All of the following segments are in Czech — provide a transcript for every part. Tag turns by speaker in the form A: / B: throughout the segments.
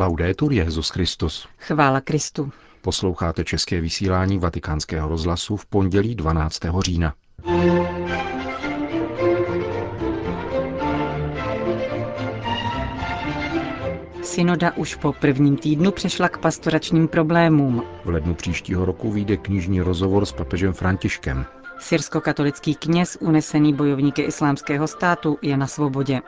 A: Laudetur Jezus Christus.
B: Chvála Kristu.
A: Posloucháte české vysílání Vatikánského rozhlasu v pondělí 12. října.
B: Synoda už po prvním týdnu přešla k pastoračním problémům.
A: V lednu příštího roku vyjde knižní rozhovor s papežem Františkem.
B: Syrsko-katolický kněz, unesený bojovníky islámského státu, je na svobodě.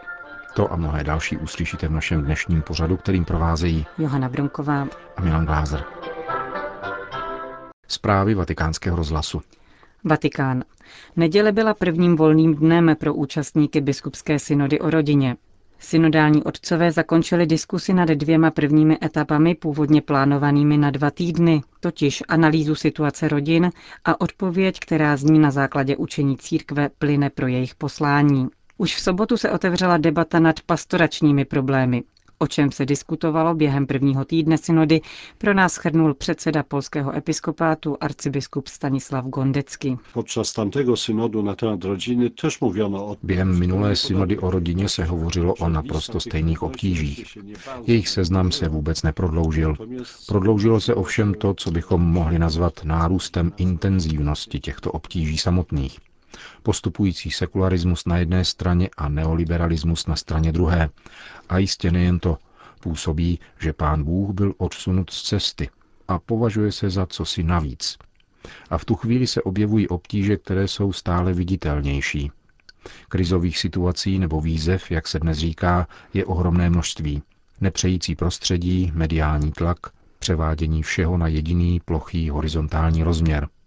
A: To a mnohé další uslyšíte v našem dnešním pořadu, kterým provázejí
B: Johana Brunková
A: a Milan Glázer. Zprávy vatikánského rozhlasu.
B: Vatikán. Neděle byla prvním volným dnem pro účastníky biskupské synody o rodině. Synodální otcové zakončili diskusi nad dvěma prvními etapami původně plánovanými na dva týdny, totiž analýzu situace rodin a odpověď, která zní na základě učení církve plyne pro jejich poslání. Už v sobotu se otevřela debata nad pastoračními problémy. O čem se diskutovalo během prvního týdne synody, pro nás schrnul předseda polského episkopátu arcibiskup Stanislav Gondecky.
C: synodu na temat rodziny też mówiono o...
A: Během minulé synody o rodině se hovořilo o naprosto stejných obtížích. Jejich seznam se vůbec neprodloužil. Prodloužilo se ovšem to, co bychom mohli nazvat nárůstem intenzivnosti těchto obtíží samotných postupující sekularismus na jedné straně a neoliberalismus na straně druhé. A jistě nejen to. Působí, že pán Bůh byl odsunut z cesty a považuje se za cosi navíc. A v tu chvíli se objevují obtíže, které jsou stále viditelnější. Krizových situací nebo výzev, jak se dnes říká, je ohromné množství. Nepřející prostředí, mediální tlak, převádění všeho na jediný plochý horizontální rozměr –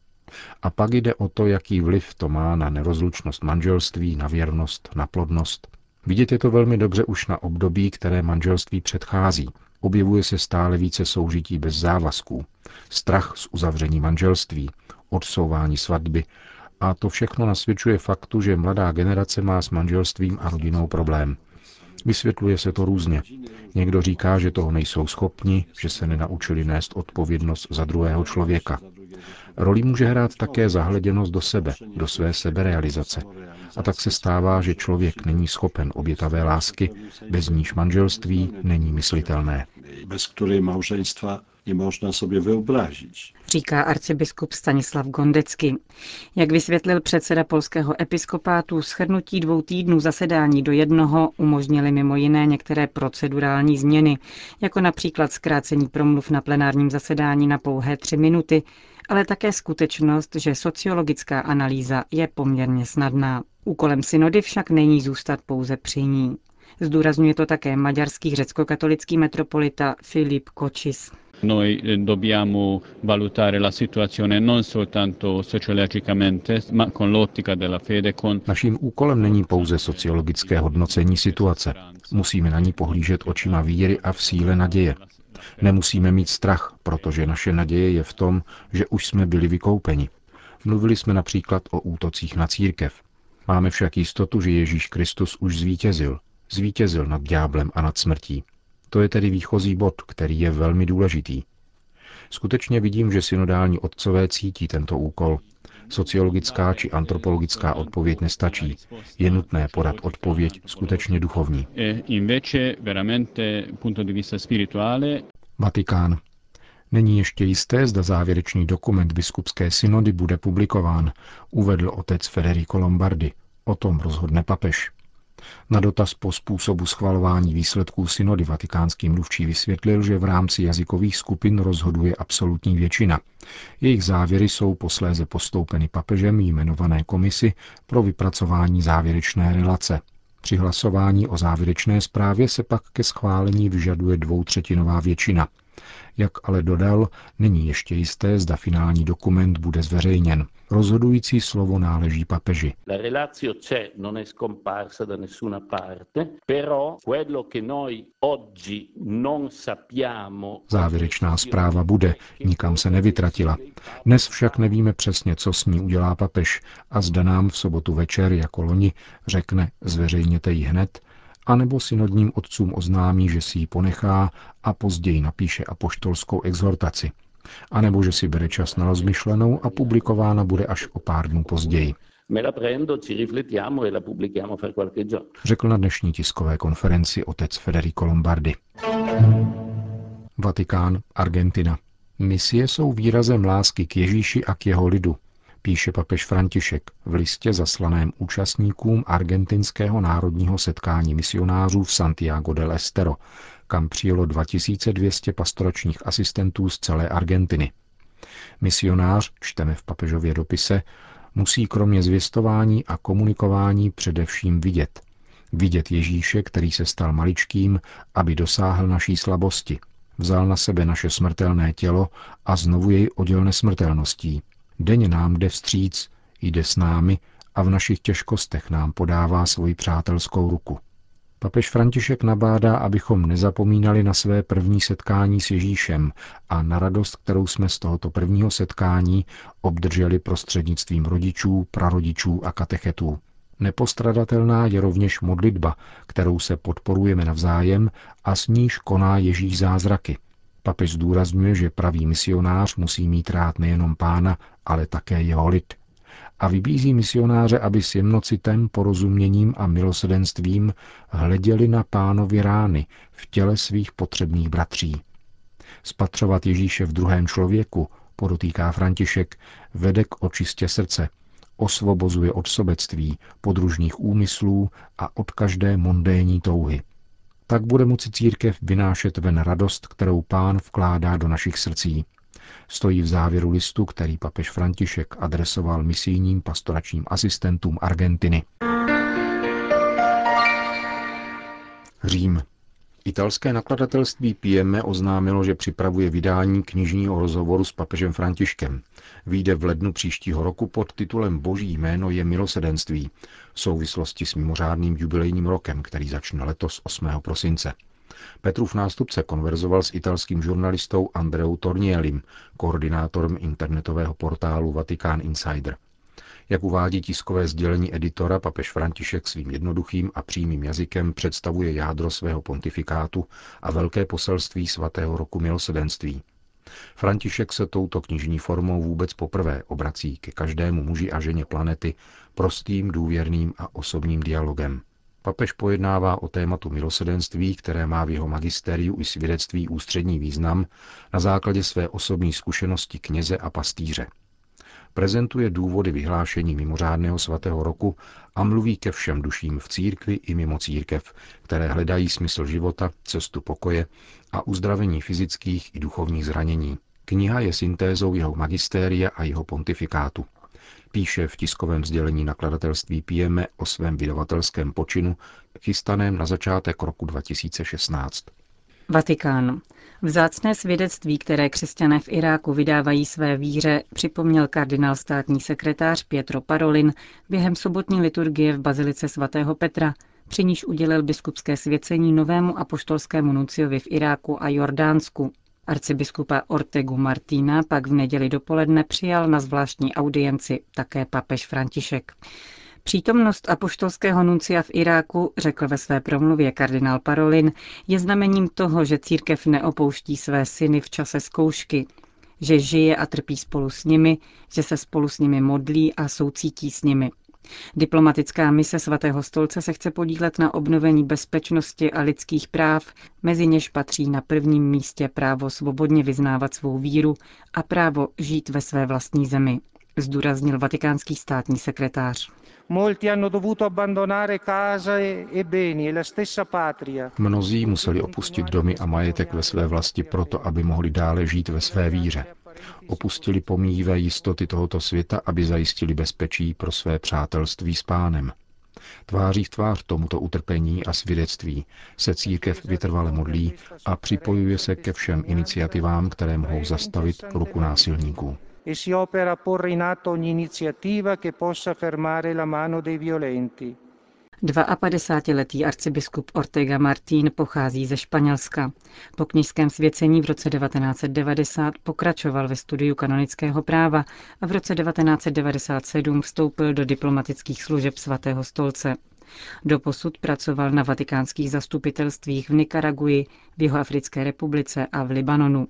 A: a pak jde o to, jaký vliv to má na nerozlučnost manželství, na věrnost, na plodnost. Vidět je to velmi dobře už na období, které manželství předchází. Objevuje se stále více soužití bez závazků, strach z uzavření manželství, odsouvání svatby a to všechno nasvědčuje faktu, že mladá generace má s manželstvím a rodinou problém. Vysvětluje se to různě. Někdo říká, že toho nejsou schopni, že se nenaučili nést odpovědnost za druhého člověka. Roli může hrát také zahleděnost do sebe, do své seberealizace. A tak se stává, že člověk není schopen obětavé lásky, bez níž manželství není myslitelné.
C: Bez které małżeństwa nie można sobie wyobrazić.
B: Říká arcibiskup Stanislav Gondecky. Jak vysvětlil předseda polského episkopátu, shrnutí dvou týdnů zasedání do jednoho umožnili mimo jiné některé procedurální změny, jako například zkrácení promluv na plenárním zasedání na pouhé tři minuty, ale také skutečnost, že sociologická analýza je poměrně snadná. Úkolem synody však není zůstat pouze při ní. Zdůrazňuje to také maďarský řecko-katolický metropolita Filip Kočis.
D: Noi eh, dobbiamo valutare la situazione non soltanto sociologicamente, ma con l'ottica della fede. Con...
A: Naším úkolem není pouze sociologické hodnocení situace. Musíme na ní pohlížet očima víry a v síle naděje. Nemusíme mít strach, protože naše naděje je v tom, že už jsme byli vykoupeni. Mluvili jsme například o útocích na církev. Máme však jistotu, že Ježíš Kristus už zvítězil. Zvítězil nad dňáblem a nad smrtí. To je tedy výchozí bod, který je velmi důležitý. Skutečně vidím, že synodální otcové cítí tento úkol. Sociologická či antropologická odpověď nestačí. Je nutné podat odpověď skutečně duchovní.
D: E
A: Vatikán. Není ještě jisté, zda závěrečný dokument biskupské synody bude publikován, uvedl otec Federico Lombardi. O tom rozhodne papež. Na dotaz po způsobu schvalování výsledků synody vatikánský mluvčí vysvětlil, že v rámci jazykových skupin rozhoduje absolutní většina. Jejich závěry jsou posléze postoupeny papežem jmenované komisi pro vypracování závěrečné relace. Při hlasování o závěrečné zprávě se pak ke schválení vyžaduje dvoutřetinová většina. Jak ale dodal, není ještě jisté, zda finální dokument bude zveřejněn. Rozhodující slovo náleží papeži. Závěrečná zpráva bude, nikam se nevytratila. Dnes však nevíme přesně, co s ní udělá papež a zda nám v sobotu večer jako loni řekne zveřejněte ji hned, anebo synodním otcům oznámí, že si ji ponechá a později napíše apoštolskou exhortaci, anebo že si bere čas na rozmyšlenou a publikována bude až o pár dnů později.
D: E
A: Řekl na dnešní tiskové konferenci otec Federico Lombardi. Vatikán, Argentina. Misie jsou výrazem lásky k Ježíši a k jeho lidu, píše papež František v listě zaslaném účastníkům argentinského národního setkání misionářů v Santiago del Estero, kam přijelo 2200 pastoračních asistentů z celé Argentiny. Misionář, čteme v papežově dopise, musí kromě zvěstování a komunikování především vidět. Vidět Ježíše, který se stal maličkým, aby dosáhl naší slabosti. Vzal na sebe naše smrtelné tělo a znovu jej oděl nesmrtelností. Denně nám jde vstříc, jde s námi a v našich těžkostech nám podává svoji přátelskou ruku. Papež František nabádá, abychom nezapomínali na své první setkání s Ježíšem a na radost, kterou jsme z tohoto prvního setkání obdrželi prostřednictvím rodičů, prarodičů a katechetů. Nepostradatelná je rovněž modlitba, kterou se podporujeme navzájem a s níž koná Ježíš zázraky. Papež zdůrazňuje, že pravý misionář musí mít rád nejenom pána, ale také jeho lid – a vybízí misionáře, aby s jemnocitem, porozuměním a milosedenstvím hleděli na pánovi rány v těle svých potřebných bratří. Spatřovat Ježíše v druhém člověku, podotýká František, vede k očistě srdce, osvobozuje od sobectví, podružných úmyslů a od každé mondénní touhy. Tak bude moci církev vynášet ven radost, kterou pán vkládá do našich srdcí stojí v závěru listu, který papež František adresoval misijním pastoračním asistentům Argentiny. Řím. Italské nakladatelství Pieme oznámilo, že připravuje vydání knižního rozhovoru s papežem Františkem. Výjde v lednu příštího roku pod titulem Boží jméno je milosedenství v souvislosti s mimořádným jubilejním rokem, který začne letos 8. prosince. Petrův nástupce konverzoval s italským žurnalistou Andreou Tornielim, koordinátorem internetového portálu Vatikán Insider. Jak uvádí tiskové sdělení editora, papež František svým jednoduchým a přímým jazykem představuje jádro svého pontifikátu a velké poselství svatého roku milosedenství. František se touto knižní formou vůbec poprvé obrací ke každému muži a ženě planety prostým, důvěrným a osobním dialogem. Papež pojednává o tématu milosedenství, které má v jeho magistériu i svědectví ústřední význam na základě své osobní zkušenosti kněze a pastýře. Prezentuje důvody vyhlášení mimořádného svatého roku a mluví ke všem duším v církvi i mimo církev, které hledají smysl života, cestu pokoje a uzdravení fyzických i duchovních zranění. Kniha je syntézou jeho magistéria a jeho pontifikátu píše v tiskovém sdělení nakladatelství Pijeme o svém vydavatelském počinu, chystaném na začátek roku 2016.
B: Vatikán. Vzácné svědectví, které křesťané v Iráku vydávají své víře, připomněl kardinál státní sekretář Pietro Parolin během sobotní liturgie v Bazilice svatého Petra, při níž udělil biskupské svěcení novému apoštolskému nuciovi v Iráku a Jordánsku, Arcibiskupa Ortegu Martina pak v neděli dopoledne přijal na zvláštní audienci také papež František. Přítomnost apoštolského nuncia v Iráku, řekl ve své promluvě kardinál Parolin, je znamením toho, že církev neopouští své syny v čase zkoušky, že žije a trpí spolu s nimi, že se spolu s nimi modlí a soucítí s nimi. Diplomatická mise svatého stolce se chce podílet na obnovení bezpečnosti a lidských práv, mezi něž patří na prvním místě právo svobodně vyznávat svou víru a právo žít ve své vlastní zemi, zdůraznil vatikánský státní sekretář.
A: Mnozí museli opustit domy a majetek ve své vlasti proto, aby mohli dále žít ve své víře. Opustili pomíjivé jistoty tohoto světa, aby zajistili bezpečí pro své přátelství s pánem. Tváří v tvář tomuto utrpení a svědectví se církev vytrvale modlí a připojuje se ke všem iniciativám, které mohou zastavit ruku násilníků. E si opera porre in atto ogni iniziativa che possa fermare la mano dei violenti.
B: 52-letý arcibiskup Ortega Martín pochází ze Španělska. Po knižském svěcení v roce 1990 pokračoval ve studiu kanonického práva a v roce 1997 vstoupil do diplomatických služeb svatého stolce. Doposud pracoval na vatikánských zastupitelstvích v Nikaraguji, v Jihoafrické republice a v Libanonu.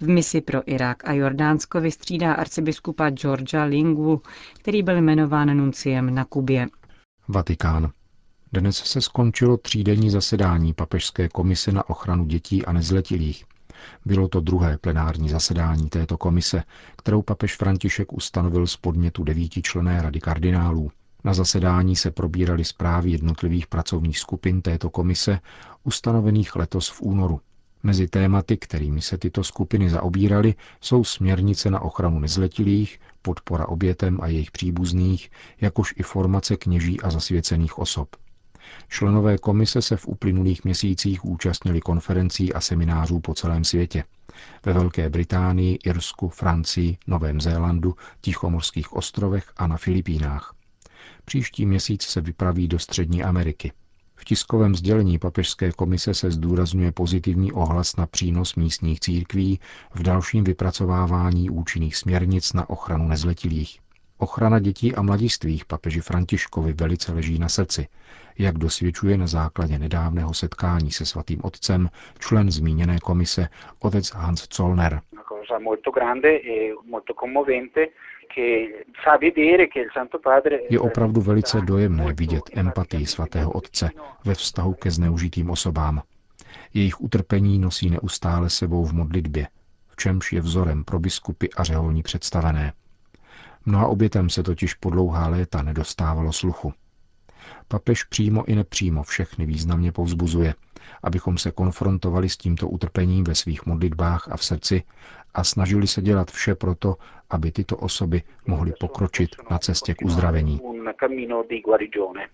B: V misi pro Irák a Jordánsko vystřídá arcibiskupa Georgia Lingu, který byl jmenován nunciem na Kubě.
A: Vatikán. Dnes se skončilo třídenní zasedání Papežské komise na ochranu dětí a nezletilých. Bylo to druhé plenární zasedání této komise, kterou papež František ustanovil z podnětu devítičlené rady kardinálů. Na zasedání se probíraly zprávy jednotlivých pracovních skupin této komise, ustanovených letos v únoru. Mezi tématy, kterými se tyto skupiny zaobíraly, jsou směrnice na ochranu nezletilých, podpora obětem a jejich příbuzných, jakož i formace kněží a zasvěcených osob. Členové komise se v uplynulých měsících účastnili konferencí a seminářů po celém světě. Ve Velké Británii, Irsku, Francii, Novém Zélandu, Tichomorských ostrovech a na Filipínách. Příští měsíc se vypraví do Střední Ameriky. V tiskovém sdělení papežské komise se zdůrazňuje pozitivní ohlas na přínos místních církví v dalším vypracovávání účinných směrnic na ochranu nezletilých. Ochrana dětí a mladistvých papeži Františkovi velice leží na srdci, jak dosvědčuje na základě nedávného setkání se svatým otcem člen zmíněné komise otec Hans Zollner. Je opravdu velice dojemné vidět empatii svatého otce ve vztahu ke zneužitým osobám. Jejich utrpení nosí neustále sebou v modlitbě, v čemž je vzorem pro biskupy a řeholní představené. Mnoha obětem se totiž po dlouhá léta nedostávalo sluchu. Papež přímo i nepřímo všechny významně povzbuzuje, abychom se konfrontovali s tímto utrpením ve svých modlitbách a v srdci a snažili se dělat vše proto, aby tyto osoby mohly pokročit na cestě k uzdravení.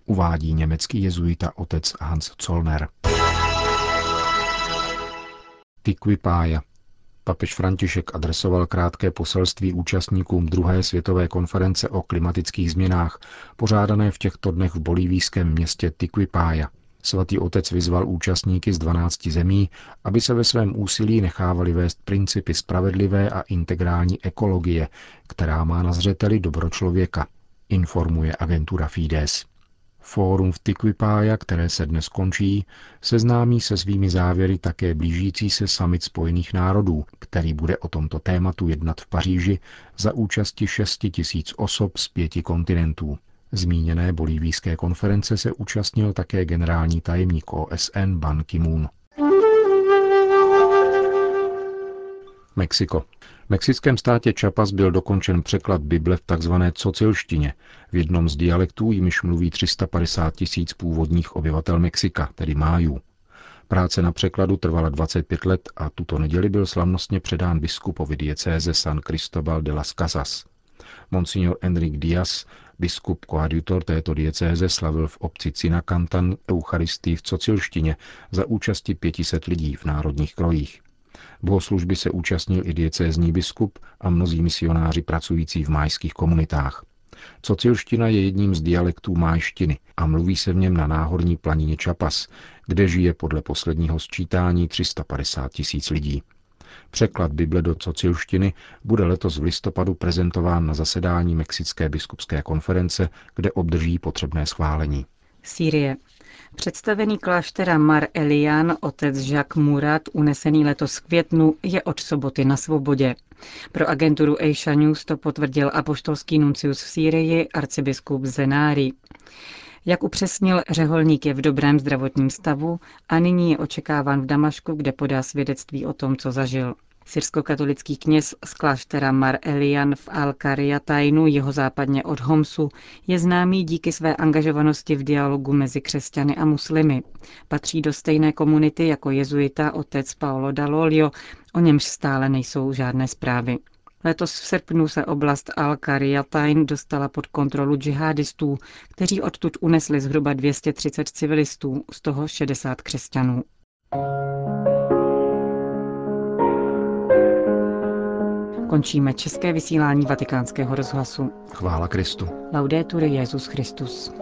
A: Uvádí německý jezuita otec Hans Zollner. Tikvi Pája, Papež František adresoval krátké poselství účastníkům druhé světové konference o klimatických změnách, pořádané v těchto dnech v bolivijském městě Tiquipaya. Svatý otec vyzval účastníky z 12 zemí, aby se ve svém úsilí nechávali vést principy spravedlivé a integrální ekologie, která má na zřeteli dobro člověka, informuje agentura Fides. Fórum v Tikvipája, které se dnes končí, seznámí se svými závěry také blížící se summit Spojených národů, který bude o tomto tématu jednat v Paříži za účasti 6 tisíc osob z pěti kontinentů. Zmíněné bolívijské konference se účastnil také generální tajemník OSN Ban Ki-moon. Mexiko. V mexickém státě Chiapas byl dokončen překlad Bible v tzv. cocilštině, v jednom z dialektů, jimiž mluví 350 tisíc původních obyvatel Mexika, tedy májů. Práce na překladu trvala 25 let a tuto neděli byl slavnostně předán biskupovi diecéze San Cristobal de las Casas. Monsignor Enrique Díaz, biskup koadjutor této diecéze, slavil v obci Cinacantan eucharistii v cocilštině za účasti 500 lidí v národních krojích. Bohoslužby se účastnil i diecézní biskup a mnozí misionáři pracující v májských komunitách. Cocilština je jedním z dialektů májštiny a mluví se v něm na náhorní planině Čapas, kde žije podle posledního sčítání 350 tisíc lidí. Překlad Bible do cocilštiny bude letos v listopadu prezentován na zasedání Mexické biskupské konference, kde obdrží potřebné schválení.
B: Sýrie. Představený kláštera Mar Elian, otec Jacques Murat, unesený letos v květnu, je od soboty na svobodě. Pro agenturu Asia News to potvrdil apoštolský nuncius v Sýrii, arcibiskup Zenári. Jak upřesnil, řeholník je v dobrém zdravotním stavu a nyní je očekáván v Damašku, kde podá svědectví o tom, co zažil. Syrskokatolický kněz z kláštera Mar Elian v al Kariatajnu, jeho západně od Homsu, je známý díky své angažovanosti v dialogu mezi křesťany a muslimy. Patří do stejné komunity jako jezuita otec Paolo Dall'Olio, o němž stále nejsou žádné zprávy. Letos v srpnu se oblast Al-Kariatain dostala pod kontrolu džihadistů, kteří odtud unesli zhruba 230 civilistů, z toho 60 křesťanů. Končíme české vysílání vatikánského rozhlasu.
A: Chvála Kristu.
B: Laudetur Jezus Christus.